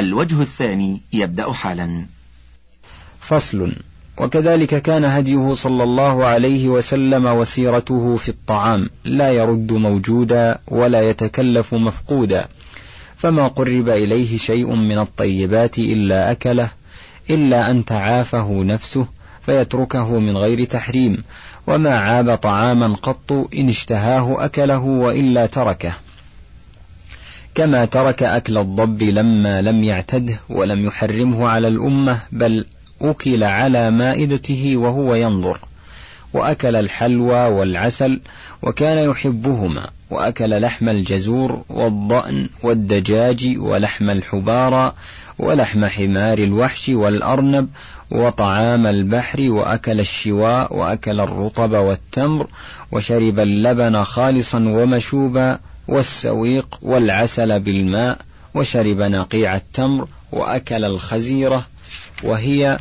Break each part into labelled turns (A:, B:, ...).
A: الوجه الثاني يبدأ حالا.
B: فصل. وكذلك كان هديه صلى الله عليه وسلم وسيرته في الطعام لا يرد موجودا ولا يتكلف مفقودا. فما قرب إليه شيء من الطيبات إلا أكله إلا أن تعافه نفسه فيتركه من غير تحريم. وما عاب طعاما قط إن اشتهاه أكله وإلا تركه. كما ترك أكل الضب لما لم يعتده ولم يحرمه على الأمة بل أكل على مائدته وهو ينظر. وأكل الحلوى والعسل وكان يحبهما وأكل لحم الجزور والضأن والدجاج ولحم الحبارى ولحم حمار الوحش والأرنب وطعام البحر وأكل الشواء وأكل الرطب والتمر وشرب اللبن خالصا ومشوبا والسويق والعسل بالماء وشرب نقيع التمر وأكل الخزيرة وهي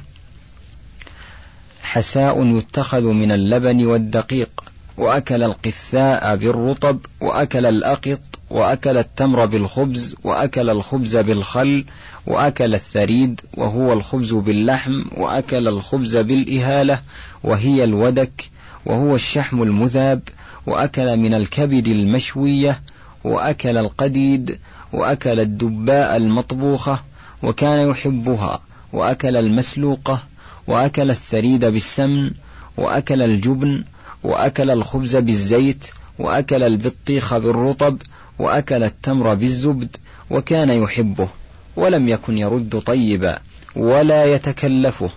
B: حساء يتخذ من اللبن والدقيق وأكل القثاء بالرطب وأكل الأقط وأكل التمر بالخبز وأكل الخبز بالخل وأكل الثريد وهو الخبز باللحم وأكل الخبز بالإهالة وهي الودك وهو الشحم المذاب وأكل من الكبد المشوية وأكل القديد وأكل الدباء المطبوخة وكان يحبها وأكل المسلوقة وأكل الثريد بالسمن وأكل الجبن وأكل الخبز بالزيت وأكل البطيخ بالرطب وأكل التمر بالزبد وكان يحبه ولم يكن يرد طيبا ولا يتكلفه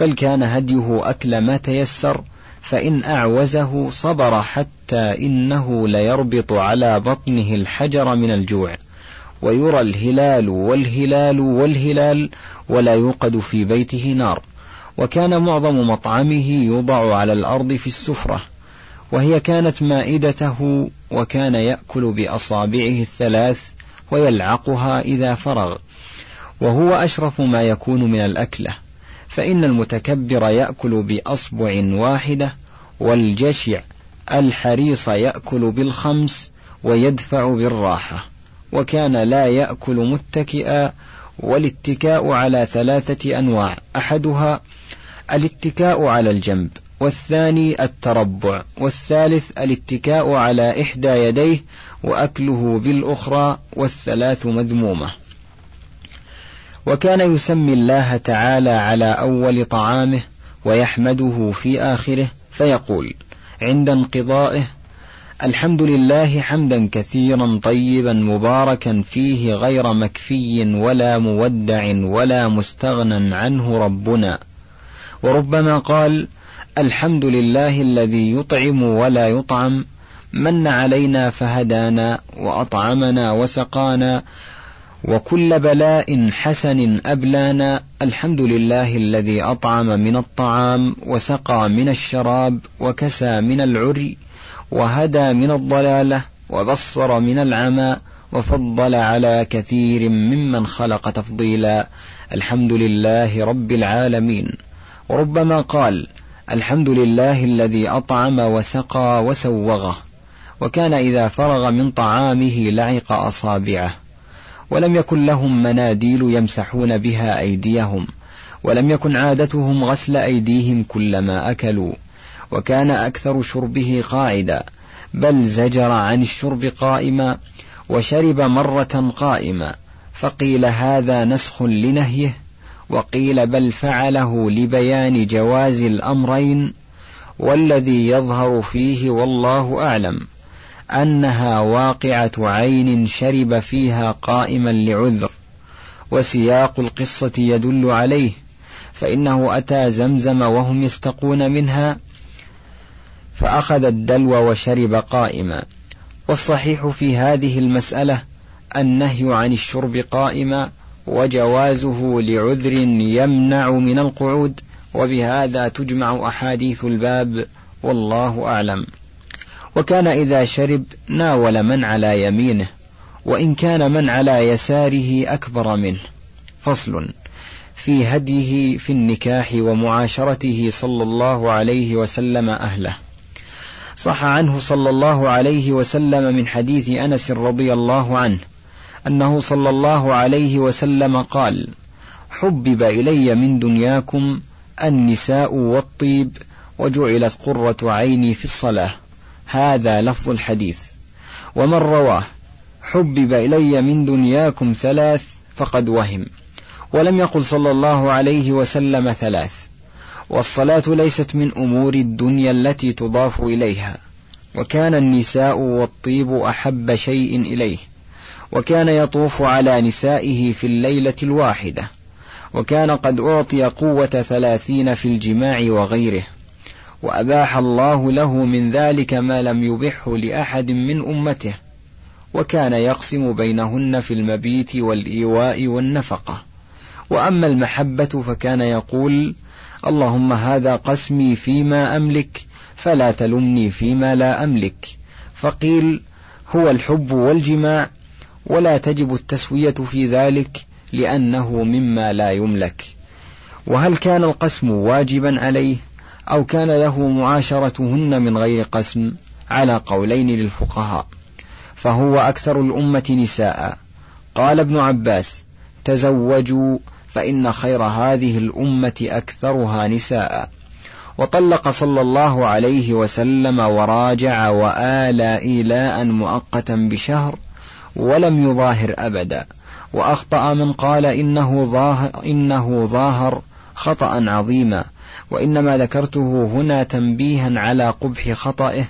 B: بل كان هديه أكل ما تيسر فإن أعوزه صبر حتى إنه ليربط على بطنه الحجر من الجوع ويرى الهلال والهلال والهلال ولا يوقد في بيته نار. وكان معظم مطعمه يوضع على الأرض في السفرة وهي كانت مائدته وكان يأكل بأصابعه الثلاث ويلعقها إذا فرغ. وهو أشرف ما يكون من الأكلة. فإن المتكبر يأكل بأصبع واحدة والجشع الحريص يأكل بالخمس ويدفع بالراحة. وكان لا يأكل متكئا والاتكاء على ثلاثة أنواع. أحدها الاتكاء على الجنب والثاني التربع والثالث الاتكاء على إحدى يديه وأكله بالأخرى والثلاث مذمومة. وكان يسمي الله تعالى على أول طعامه ويحمده في آخره فيقول عند انقضائه الحمد لله حمدا كثيرا طيبا مباركا فيه غير مكفي ولا مودع ولا مستغنى عنه ربنا. وربما قال الحمد لله الذي يطعم ولا يطعم من علينا فهدانا وأطعمنا وسقانا وكل بلاء حسن أبلانا الحمد لله الذي أطعم من الطعام وسقى من الشراب وكسى من العري وهدى من الضلالة وبصر من العمى وفضل على كثير ممن خلق تفضيلا الحمد لله رب العالمين. وربما قال الحمد لله الذي أطعم وسقى وسوغه وكان إذا فرغ من طعامه لعق أصابعه. ولم يكن لهم مناديل يمسحون بها أيديهم ولم يكن عادتهم غسل أيديهم كلما أكلوا وكان أكثر شربه قاعدا بل زجر عن الشرب قائما وشرب مرة قائما فقيل هذا نسخ لنهيه وقيل بل فعله لبيان جواز الأمرين والذي يظهر فيه والله أعلم. أنها واقعة عين شرب فيها قائما لعذر وسياق القصة يدل عليه فإنه أتى زمزم وهم يستقون منها فأخذ الدلو وشرب قائما. والصحيح في هذه المسألة النهي عن الشرب قائما وجوازه لعذر يمنع من القعود وبهذا تجمع أحاديث الباب والله أعلم. وكان إذا شرب ناول من على يمينه وإن كان من على يساره أكبر منه. فصل. في هديه في النكاح ومعاشرته صلى الله عليه وسلم أهله. صح عنه صلى الله عليه وسلم من حديث أنس رضي الله عنه أنه صلى الله عليه وسلم قال حبب إلي من دنياكم النساء والطيب وجعلت قرة عيني في الصلاة. هذا لفظ الحديث. ومن رواه حبب إلي من دنياكم ثلاث فقد وهم. ولم يقل صلى الله عليه وسلم ثلاث. والصلاة ليست من أمور الدنيا التي تضاف إليها. وكان النساء والطيب أحب شيء إليه. وكان يطوف على نسائه في الليلة الواحدة. وكان قد أعطي قوة ثلاثين في الجماع وغيره. وأباح الله له من ذلك ما لم يبحه لأحد من أمته وكان يقسم بينهن في المبيت والإيواء والنفقة. وأما المحبة فكان يقول اللهم هذا قسمي فيما أملك فلا تلمني فيما لا أملك. فقيل هو الحب والجماع ولا تجب التسوية في ذلك لأنه مما لا يملك. وهل كان القسم واجبا عليه؟ أو كان له معاشرتهن من غير قسم على قولين للفقهاء فهو أكثر الأمة نساء. قال ابن عباس تزوجوا فإن خير هذه الأمة أكثرها نساء. وطلق صلى الله عليه وسلم وراجع وآلى إيلاء مؤقتا بشهر ولم يظاهر أبدا. وأخطأ من قال إنه ظاهر, إنه ظاهر خطأ عظيما وإنما ذكرته هنا تنبيها على قبح خطئه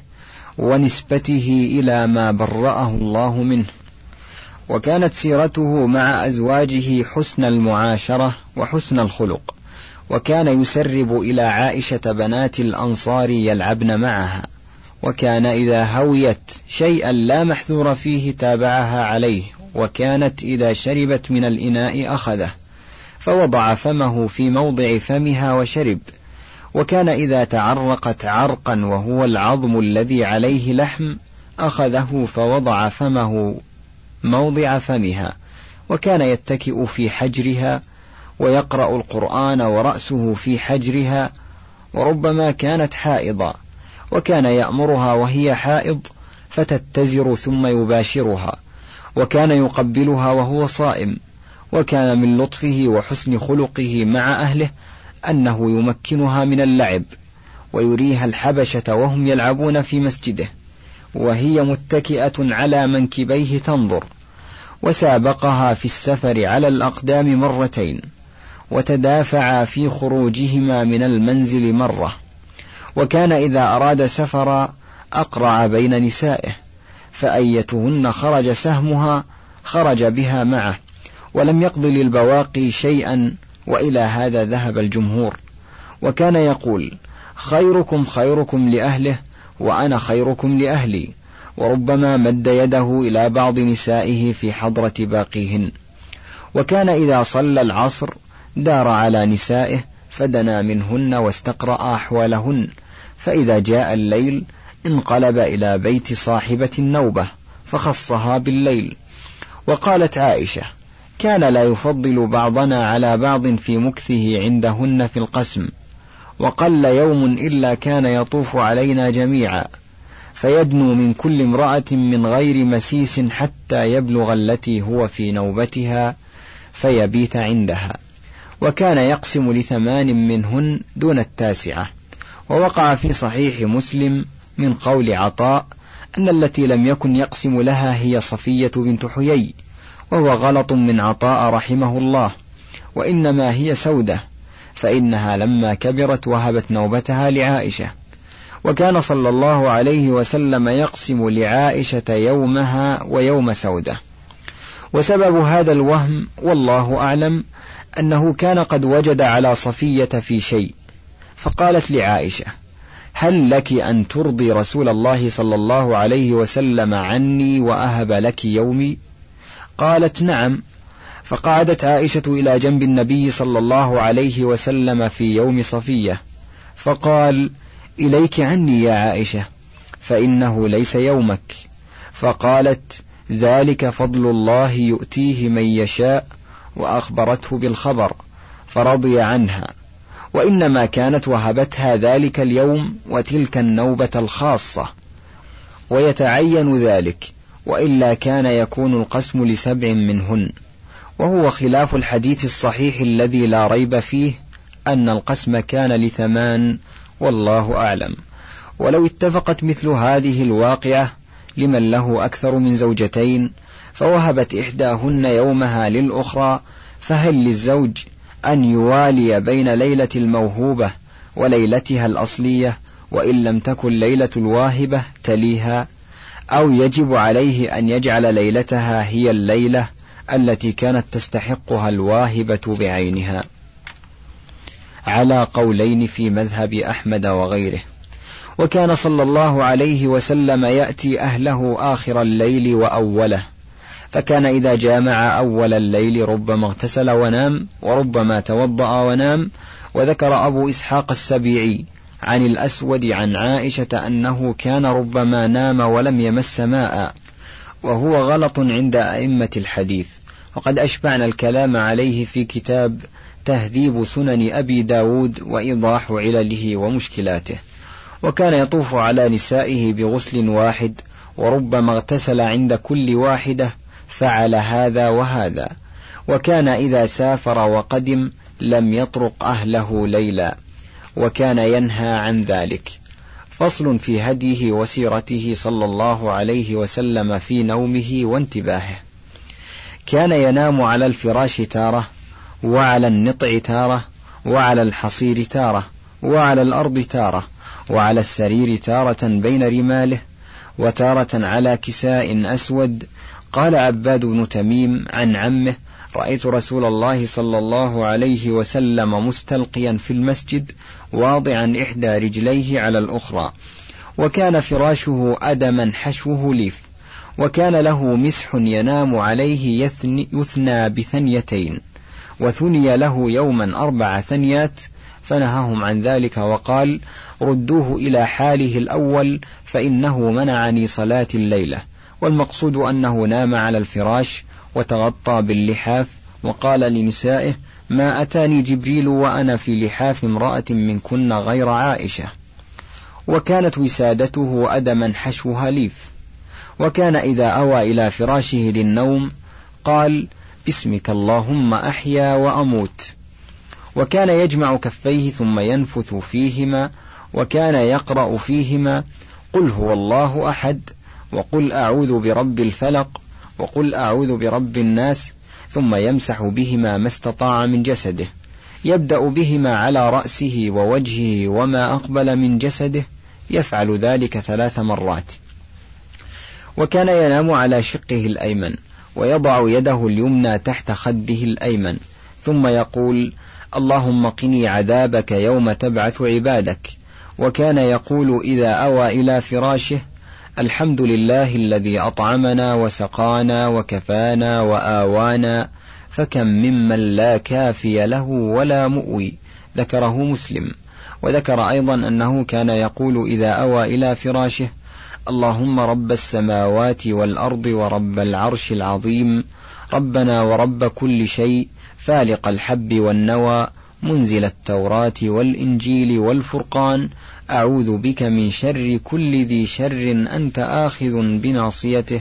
B: ونسبته إلى ما برأه الله منه. وكانت سيرته مع أزواجه حسن المعاشرة وحسن الخلق وكان يسرب إلى عائشة بنات الأنصار يلعبن معها وكان إذا هويت شيئا لا محذور فيه تابعها عليه وكانت إذا شربت من الإناء أخذه. فوضع فمه في موضع فمها وشرب. وكان إذا تعرقت عرقا وهو العظم الذي عليه لحم أخذه فوضع فمه موضع فمها. وكان يتكئ في حجرها ويقرأ القرآن ورأسه في حجرها وربما كانت حائضا. وكان يأمرها وهي حائض فتتزر ثم يباشرها. وكان يقبلها وهو صائم. وكان من لطفه وحسن خلقه مع أهله أنه يمكنها من اللعب ويريها الحبشة وهم يلعبون في مسجده وهي متكئة على منكبيه تنظر وسابقها في السفر على الأقدام مرتين وتدافعا في خروجهما من المنزل مرة وكان إذا أراد سفرا أقرع بين نسائه فأيتهن خرج سهمها خرج بها معه. ولم يقض للبواقي شيئا وإلى هذا ذهب الجمهور. وكان يقول خيركم خيركم لأهله وأنا خيركم لأهلي. وربما مد يده إلى بعض نسائه في حضرة باقيهن. وكان إذا صلى العصر دار على نسائه فدنا منهن واستقرأ أحوالهن. فإذا جاء الليل انقلب إلى بيت صاحبة النوبة فخصها بالليل. وقالت عائشة كان لا يفضل بعضنا على بعض في مكثه عندهن في القسم وقل يوم إلا كان يطوف علينا جميعا فيدنو من كل امرأة من غير مسيس حتى يبلغ التي هو في نوبتها فيبيت عندها وكان يقسم لثمان منهن دون التاسعة ووقع في صحيح مسلم من قول عطاء أن التي لم يكن يقسم لها هي صفية بنت حيي وهو غلط من عطاء رحمه الله وإنما هي سودة فإنها لما كبرت وهبت نوبتها لعائشة. وكان صلى الله عليه وسلم يقسم لعائشة يومها ويوم سودة. وسبب هذا الوهم والله أعلم أنه كان قد وجد على صفية في شيء فقالت لعائشة هل لك أن ترضي رسول الله صلى الله عليه وسلم عني وأهب لك يومي؟ قالت نعم فقعدت عائشة إلى جنب النبي صلى الله عليه وسلم في يوم صفية فقال إليك عني يا عائشة فإنه ليس يومك. فقالت ذلك فضل الله يؤتيه من يشاء وأخبرته بالخبر فرضي عنها. وإنما كانت وهبتها ذلك اليوم وتلك النوبة الخاصة. ويتعين ذلك وإلا كان يكون القسم لسبع منهن. وهو خلاف الحديث الصحيح الذي لا ريب فيه أن القسم كان لثمان والله أعلم. ولو اتفقت مثل هذه الواقعة لمن له أكثر من زوجتين فوهبت إحداهن يومها للأخرى فهل للزوج أن يوالي بين ليلة الموهوبة وليلتها الأصلية وإن لم تكن ليلة الواهبة تليها؟ أو يجب عليه أن يجعل ليلتها هي الليلة التي كانت تستحقها الواهبة بعينها. على قولين في مذهب أحمد وغيره. وكان صلى الله عليه وسلم يأتي أهله آخر الليل وأوله. فكان إذا جامع أول الليل ربما اغتسل ونام وربما توضأ ونام وذكر أبو إسحاق السبيعي عن الأسود عن عائشة أنه كان ربما نام ولم يمس ماء وهو غلط عند أئمة الحديث. وقد أشبعنا الكلام عليه في كتاب تهذيب سنن أبي داود وإيضاح علله ومشكلاته. وكان يطوف على نسائه بغسل واحد وربما اغتسل عند كل واحدة فعل هذا وهذا. وكان إذا سافر وقدم لم يطرق أهله ليلا. وكان ينهى عن ذلك. فصل في هديه وسيرته صلى الله عليه وسلم في نومه وانتباهه. كان ينام على الفراش تارة وعلى النطع تارة وعلى الحصير تارة وعلى الأرض تارة وعلى السرير تارة بين رماله وتارة على كساء أسود. قال عباد بن تميم عن عمه رأيت رسول الله صلى الله عليه وسلم مستلقيا في المسجد واضعا إحدى رجليه على الأخرى وكان فراشه أدما حشوه ليف وكان له مسح ينام عليه يثني, يثنى بثنيتين وثني له يوما أربع ثنيات فنهاهم عن ذلك وقال ردوه إلى حاله الأول فإنه منعني صلاة الليلة والمقصود أنه نام على الفراش وتغطى باللحاف وقال لنسائه ما أتاني جبريل وأنا في لحاف امرأة منكن غير عائشة. وكانت وسادته أدما حشوها ليف وكان إذا أوى إلى فراشه للنوم قال باسمك اللهم أحيا وأموت. وكان يجمع كفيه ثم ينفث فيهما وكان يقرأ فيهما قل هو الله أحد وقل أعوذ برب الفلق وقل أعوذ برب الناس ثم يمسح بهما ما استطاع من جسده يبدأ بهما على رأسه ووجهه وما أقبل من جسده يفعل ذلك ثلاث مرات. وكان ينام على شقه الأيمن ويضع يده اليمنى تحت خده الأيمن ثم يقول اللهم قني عذابك يوم تبعث عبادك. وكان يقول إذا أوى إلى فراشه الحمد لله الذي أطعمنا وسقانا وكفانا وآوانا فكم ممن لا كافي له ولا مؤوي ذكره مسلم. وذكر أيضا أنه كان يقول إذا أوى إلى فراشه اللهم رب السماوات والأرض ورب العرش العظيم ربنا ورب كل شيء فالق الحب والنوى منزل التوراة والإنجيل والفرقان أعوذ بك من شر كل ذي شر أنت آخذ بناصيته.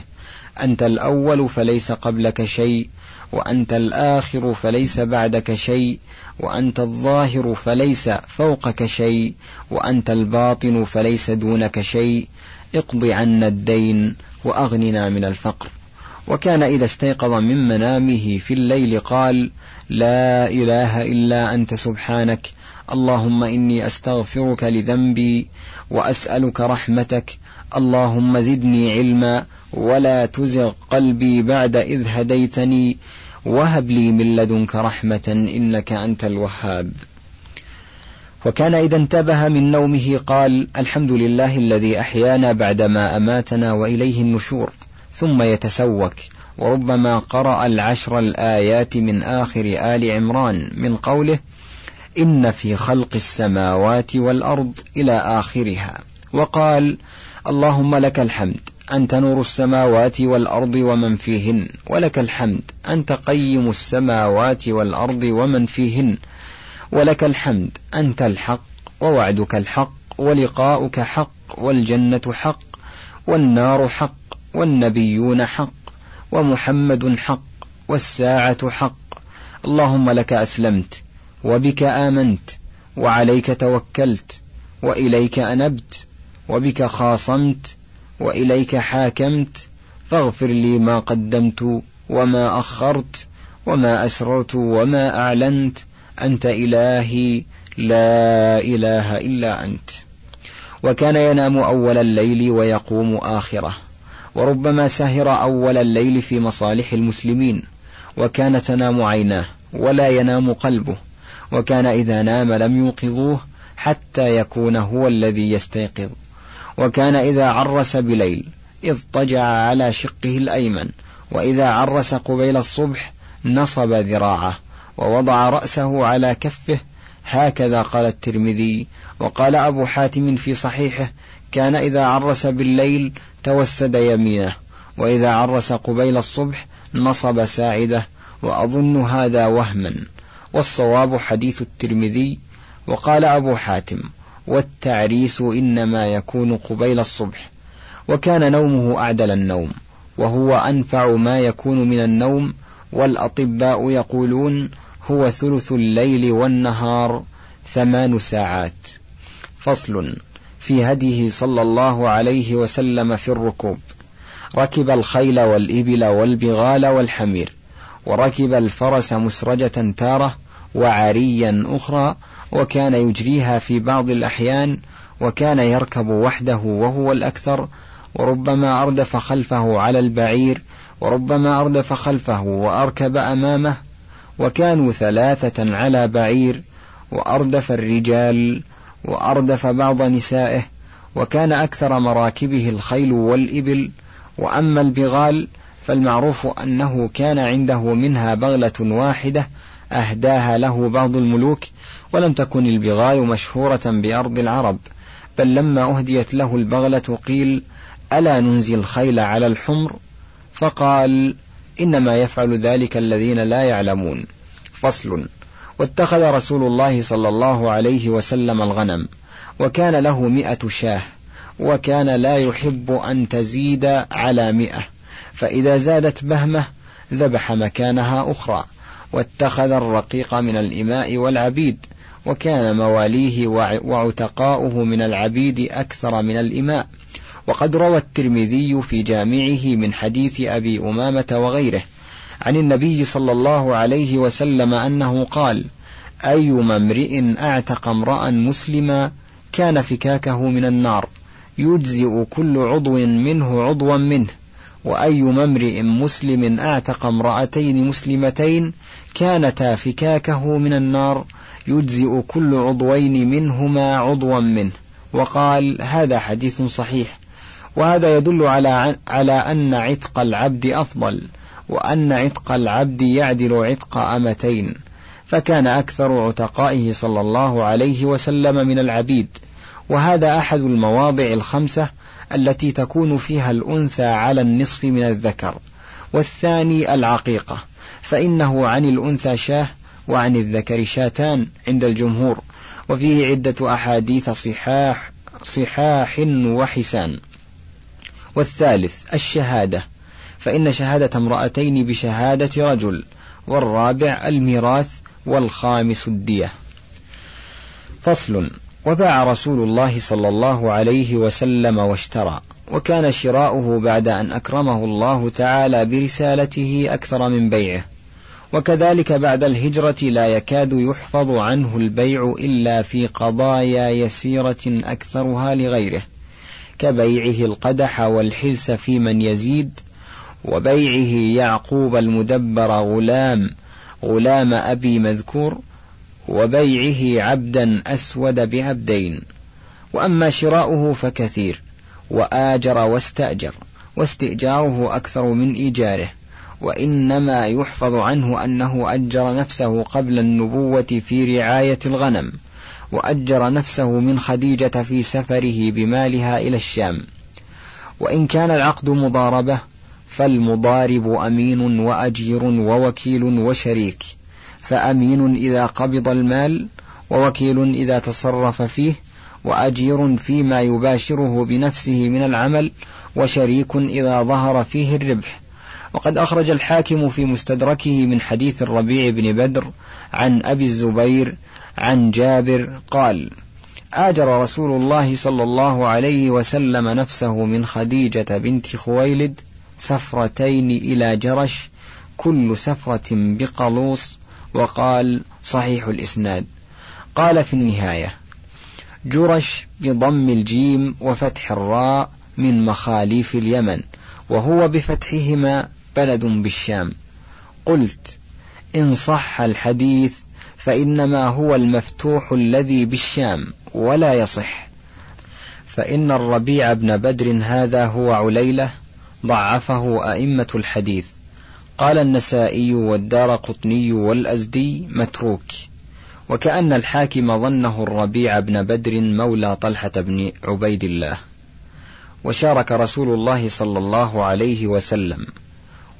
B: أنت الأول فليس قبلك شيء وأنت الآخر فليس بعدك شيء وأنت الظاهر فليس فوقك شيء وأنت الباطن فليس دونك شيء. اقض عنا الدين وأغننا من الفقر. وكان إذا استيقظ من منامه في الليل قال لا إله إلا أنت سبحانك اللهم إني أستغفرك لذنبي وأسألك رحمتك. اللهم زدني علما ولا تزغ قلبي بعد إذ هديتني. وهب لي من لدنك رحمة إنك أنت الوهاب. وكان إذا انتبه من نومه قال الحمد لله الذي أحيانا بعدما أماتنا وإليه النشور ثم يتسوك. وربما قرأ العشر الآيات من آخر آل عمران من قوله إن في خلق السماوات والأرض إلى آخرها. وقال اللهم لك الحمد أنت نور السماوات والأرض ومن فيهن ولك الحمد أنت قيم السماوات والأرض ومن فيهن ولك الحمد أنت الحق ووعدك الحق ولقاؤك حق والجنة حق والنار حق والنبيون حق ومحمد حق والساعة حق. اللهم لك أسلمت وبك آمنت وعليك توكلت وإليك أنبت وبك خاصمت وإليك حاكمت. فاغفر لي ما قدمت وما أخرت وما أسررت وما أعلنت. أنت إلهي لا إله إلا أنت. وكان ينام أول الليل ويقوم آخره. وربما سهر أول الليل في مصالح المسلمين. وكان تنام عيناه ولا ينام قلبه. وكان إذا نام لم يوقظوه حتى يكون هو الذي يستيقظ. وكان إذا عرس بليل اضطجع على شقه الأيمن. وإذا عرس قبيل الصبح نصب ذراعه ووضع رأسه على كفه. هكذا قال الترمذي. وقال أبو حاتم في صحيحه كان إذا عرس بالليل توسد يمينه وإذا عرس قبيل الصبح نصب ساعده. وأظن هذا وهما. والصواب حديث الترمذي وقال أبو حاتم والتعريس إنما يكون قبيل الصبح وكان نومه أعدل النوم وهو أنفع ما يكون من النوم والأطباء يقولون هو ثلث الليل والنهار ثمان ساعات. فصل في هديه صلى الله عليه وسلم في الركوب. ركب الخيل والإبل والبغال والحمير وركب الفرس مسرجة تارة وعريا أخرى وكان يجريها في بعض الأحيان وكان يركب وحده وهو الأكثر وربما أردف خلفه على البعير وربما أردف خلفه وأركب أمامه وكانوا ثلاثة على بعير وأردف الرجال وأردف بعض نسائه وكان أكثر مراكبه الخيل والإبل. وأما البغال فالمعروف أنه كان عنده منها بغلة واحدة أهداها له بعض الملوك ولم تكن البغال مشهورة بأرض العرب بل لما أهديت له البغلة قيل ألا ننزي الخيل على الحمر؟ فقال إنما يفعل ذلك الذين لا يعلمون. فصل واتخذ رسول الله صلى الله عليه وسلم الغنم وكان له مئة شاه وكان لا يحب أن تزيد على مئة فإذا زادت بهمة ذبح مكانها أخرى. واتخذ الرقيق من الإماء والعبيد وكان مواليه وعتقاؤه من العبيد أكثر من الإماء. وقد روى الترمذي في جامعه من حديث أبي أمامة وغيره عن النبي صلى الله عليه وسلم أنه قال أيما امرئ أعتق امرأ مسلما كان فكاكه من النار يجزئ كل عضو منه عضوا منه وأيما امرئ مسلم أعتق امرأتين مسلمتين كانتا فكاكه من النار يجزئ كل عضوين منهما عضوا منه. وقال هذا حديث صحيح. وهذا يدل على على أن عتق العبد أفضل وأن عتق العبد يعدل عتق أمتين. فكان أكثر عتقائه صلى الله عليه وسلم من العبيد. وهذا أحد المواضع الخمسة التي تكون فيها الأنثى على النصف من الذكر والثاني العقيقة فإنه عن الأنثى شاه وعن الذكر شاتان عند الجمهور وفيه عدة أحاديث صحاح صحاح وحسان. والثالث الشهادة فإن شهادة امرأتين بشهادة رجل والرابع الميراث والخامس الدية. فصل. وباع رسول الله صلى الله عليه وسلم واشترى وكان شراؤه بعد أن أكرمه الله تعالى برسالته أكثر من بيعه. وكذلك بعد الهجرة لا يكاد يحفظ عنه البيع إلا في قضايا يسيرة أكثرها لغيره كبيعه القدح والحلس في من يزيد وبيعه يعقوب المدبر غلام غلام أبي مذكور وبيعه عبدا أسود بعبدين وأما شراؤه فكثير وآجر واستأجر واستئجاره أكثر من إيجاره وإنما يحفظ عنه أنه أجر نفسه قبل النبوة في رعاية الغنم وأجر نفسه من خديجة في سفره بمالها إلى الشام. وإن كان العقد مضاربة فالمضارب أمين وأجير ووكيل وشريك. فأمين إذا قبض المال ووكيل إذا تصرف فيه وأجير فيما يباشره بنفسه من العمل وشريك إذا ظهر فيه الربح. وقد أخرج الحاكم في مستدركه من حديث الربيع بن بدر عن أبي الزبير عن جابر قال آجر رسول الله صلى الله عليه وسلم نفسه من خديجة بنت خويلد سفرتين إلى جرش كل سفرة بقلوص وقال صحيح الإسناد. قال في النهاية جرش بضم الجيم وفتح الراء من مخاليف اليمن وهو بفتحهما بلد بالشام. قلت إن صح الحديث فإنما هو المفتوح الذي بالشام ولا يصح. فإن الربيع بن بدر هذا هو عليلة ضعفه أئمة الحديث. قال النسائي والدار قطني والأزدي متروك. وكأن الحاكم ظنه الربيع بن بدر مولى طلحة بن عبيد الله. وشارك رسول الله صلى الله عليه وسلم.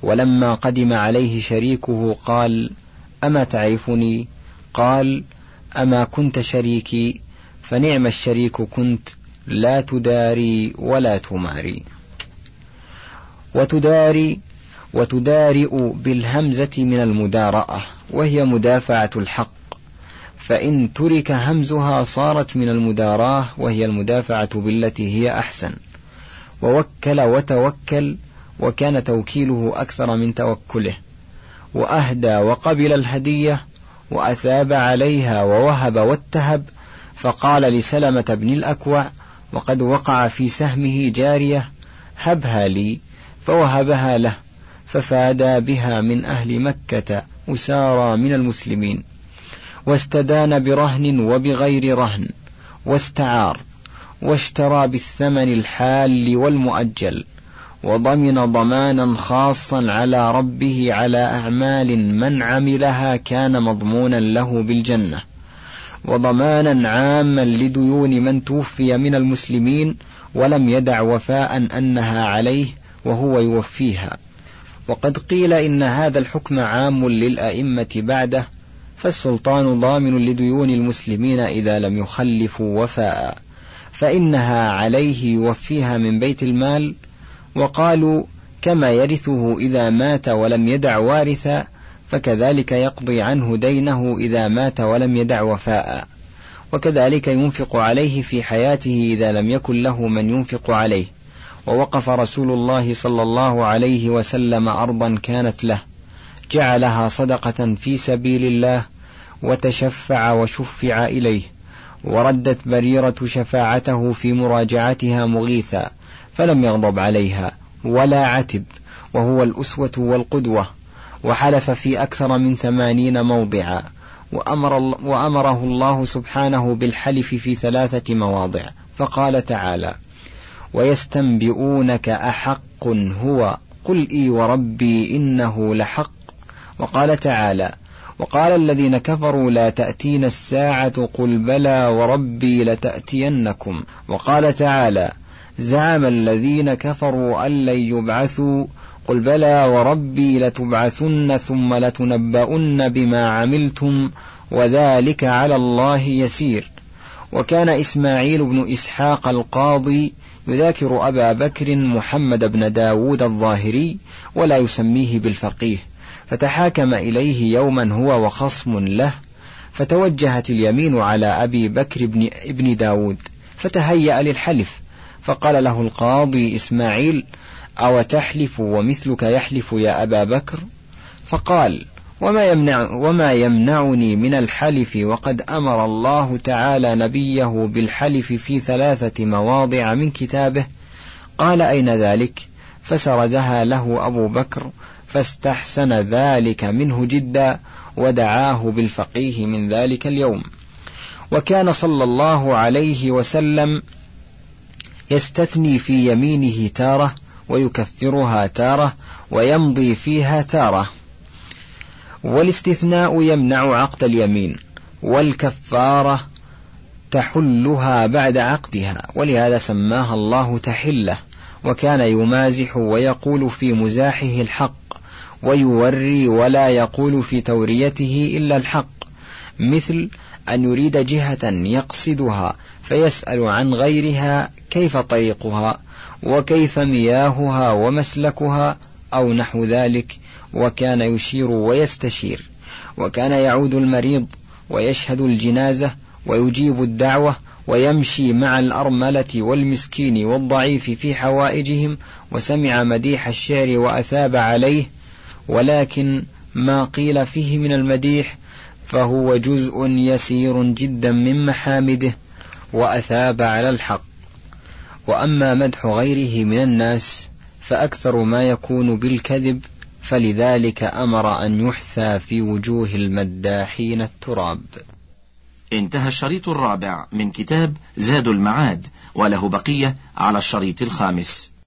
B: ولما قدم عليه شريكه قال أما تعرفني؟ قال أما كنت شريكي فنعم الشريك كنت لا تداري ولا تماري. وتداري وتدارئ بالهمزة من المدارأة وهي مدافعة الحق. فإن ترك همزها صارت من المدارأة وهي المدافعة بالتي هي أحسن. ووكل وتوكل وكان توكيله أكثر من توكله. وأهدى وقبل الهدية وأثاب عليها ووهب واتهب. فقال لسلمة بن الأكوع وقد وقع في سهمه جارية هبها لي. فوهبها له. ففادى بها من أهل مكة أسارى من المسلمين. واستدان برهن وبغير رهن واستعار واشترى بالثمن الحال والمؤجل وضمن ضمانا خاصا على ربه على أعمال من عملها كان مضمونا له بالجنة وضمانا عاما لديون من توفي من المسلمين ولم يدع وفاء أنها عليه وهو يوفيها. وقد قيل إن هذا الحكم عام للأئمة بعده فالسلطان ضامن لديون المسلمين إذا لم يخلفوا وفاء فإنها عليه يوفيها من بيت المال وقالوا كما يرثه إذا مات ولم يدع وارثا فكذلك يقضي عنه دينه إذا مات ولم يدع وفاء وكذلك ينفق عليه في حياته إذا لم يكن له من ينفق عليه. ووقف رسول الله صلى الله عليه وسلم أرضا كانت له جعلها صدقة في سبيل الله وتشفع وشفع إليه وردت بريرة شفاعته في مراجعتها مغيثا فلم يغضب عليها ولا عتب وهو الأسوة والقدوة وحلف في أكثر من ثمانين موضعا وأمر وأمره الله سبحانه بالحلف في ثلاثة مواضع فقال تعالى ويستنبئونك أحق هو قل إي وربي إنه لحق. وقال تعالى وقال الذين كفروا لا تأتين الساعة قل بلى وربي لتأتينكم. وقال تعالى زعم الذين كفروا أن لن يبعثوا. قل بلى وربي لتبعثن ثم لتنبؤن بما عملتم وذلك على الله يسير. وكان إسماعيل بن إسحاق القاضي يذاكر أبا بكر محمد بن داود الظاهري ولا يسميه بالفقيه فتحاكم إليه يوما هو وخصم له فتوجهت اليمين على أبي بكر بن ابن داود فتهيأ للحلف فقال له القاضي إسماعيل أو تحلف ومثلك يحلف يا أبا بكر؟ فقال وما, يمنع وما يمنعني من الحلف وقد أمر الله تعالى نبيه بالحلف في ثلاثة مواضع من كتابه. قال أين ذلك؟ فسردها له أبو بكر فاستحسن ذلك منه جدا ودعاه بالفقيه من ذلك اليوم. وكان صلى الله عليه وسلم يستثني في يمينه تارة ويكفرها تارة ويمضي فيها تارة. والاستثناء يمنع عقد اليمين والكفارة تحلها بعد عقدها ولهذا سماها الله تحلة وكان يمازح ويقول في مزاحه الحق ويوري ولا يقول في توريته إلا الحق مثل أن يريد جهة يقصدها فيسأل عن غيرها كيف طريقها وكيف مياهها ومسلكها أو نحو ذلك وكان يشير ويستشير. وكان يعود المريض ويشهد الجنازة ويجيب الدعوة ويمشي مع الأرملة والمسكين والضعيف في حوائجهم وسمع مديح الشعر وأثاب عليه. ولكن ما قيل فيه من المديح فهو جزء يسير جدا من محامده وأثاب على الحق. وأما مدح غيره من الناس فأكثر ما يكون بالكذب فلذلك أمر أن يحثى في وجوه المداحين التراب.
A: انتهى الشريط الرابع من كتاب زاد المعاد وله بقية على الشريط الخامس.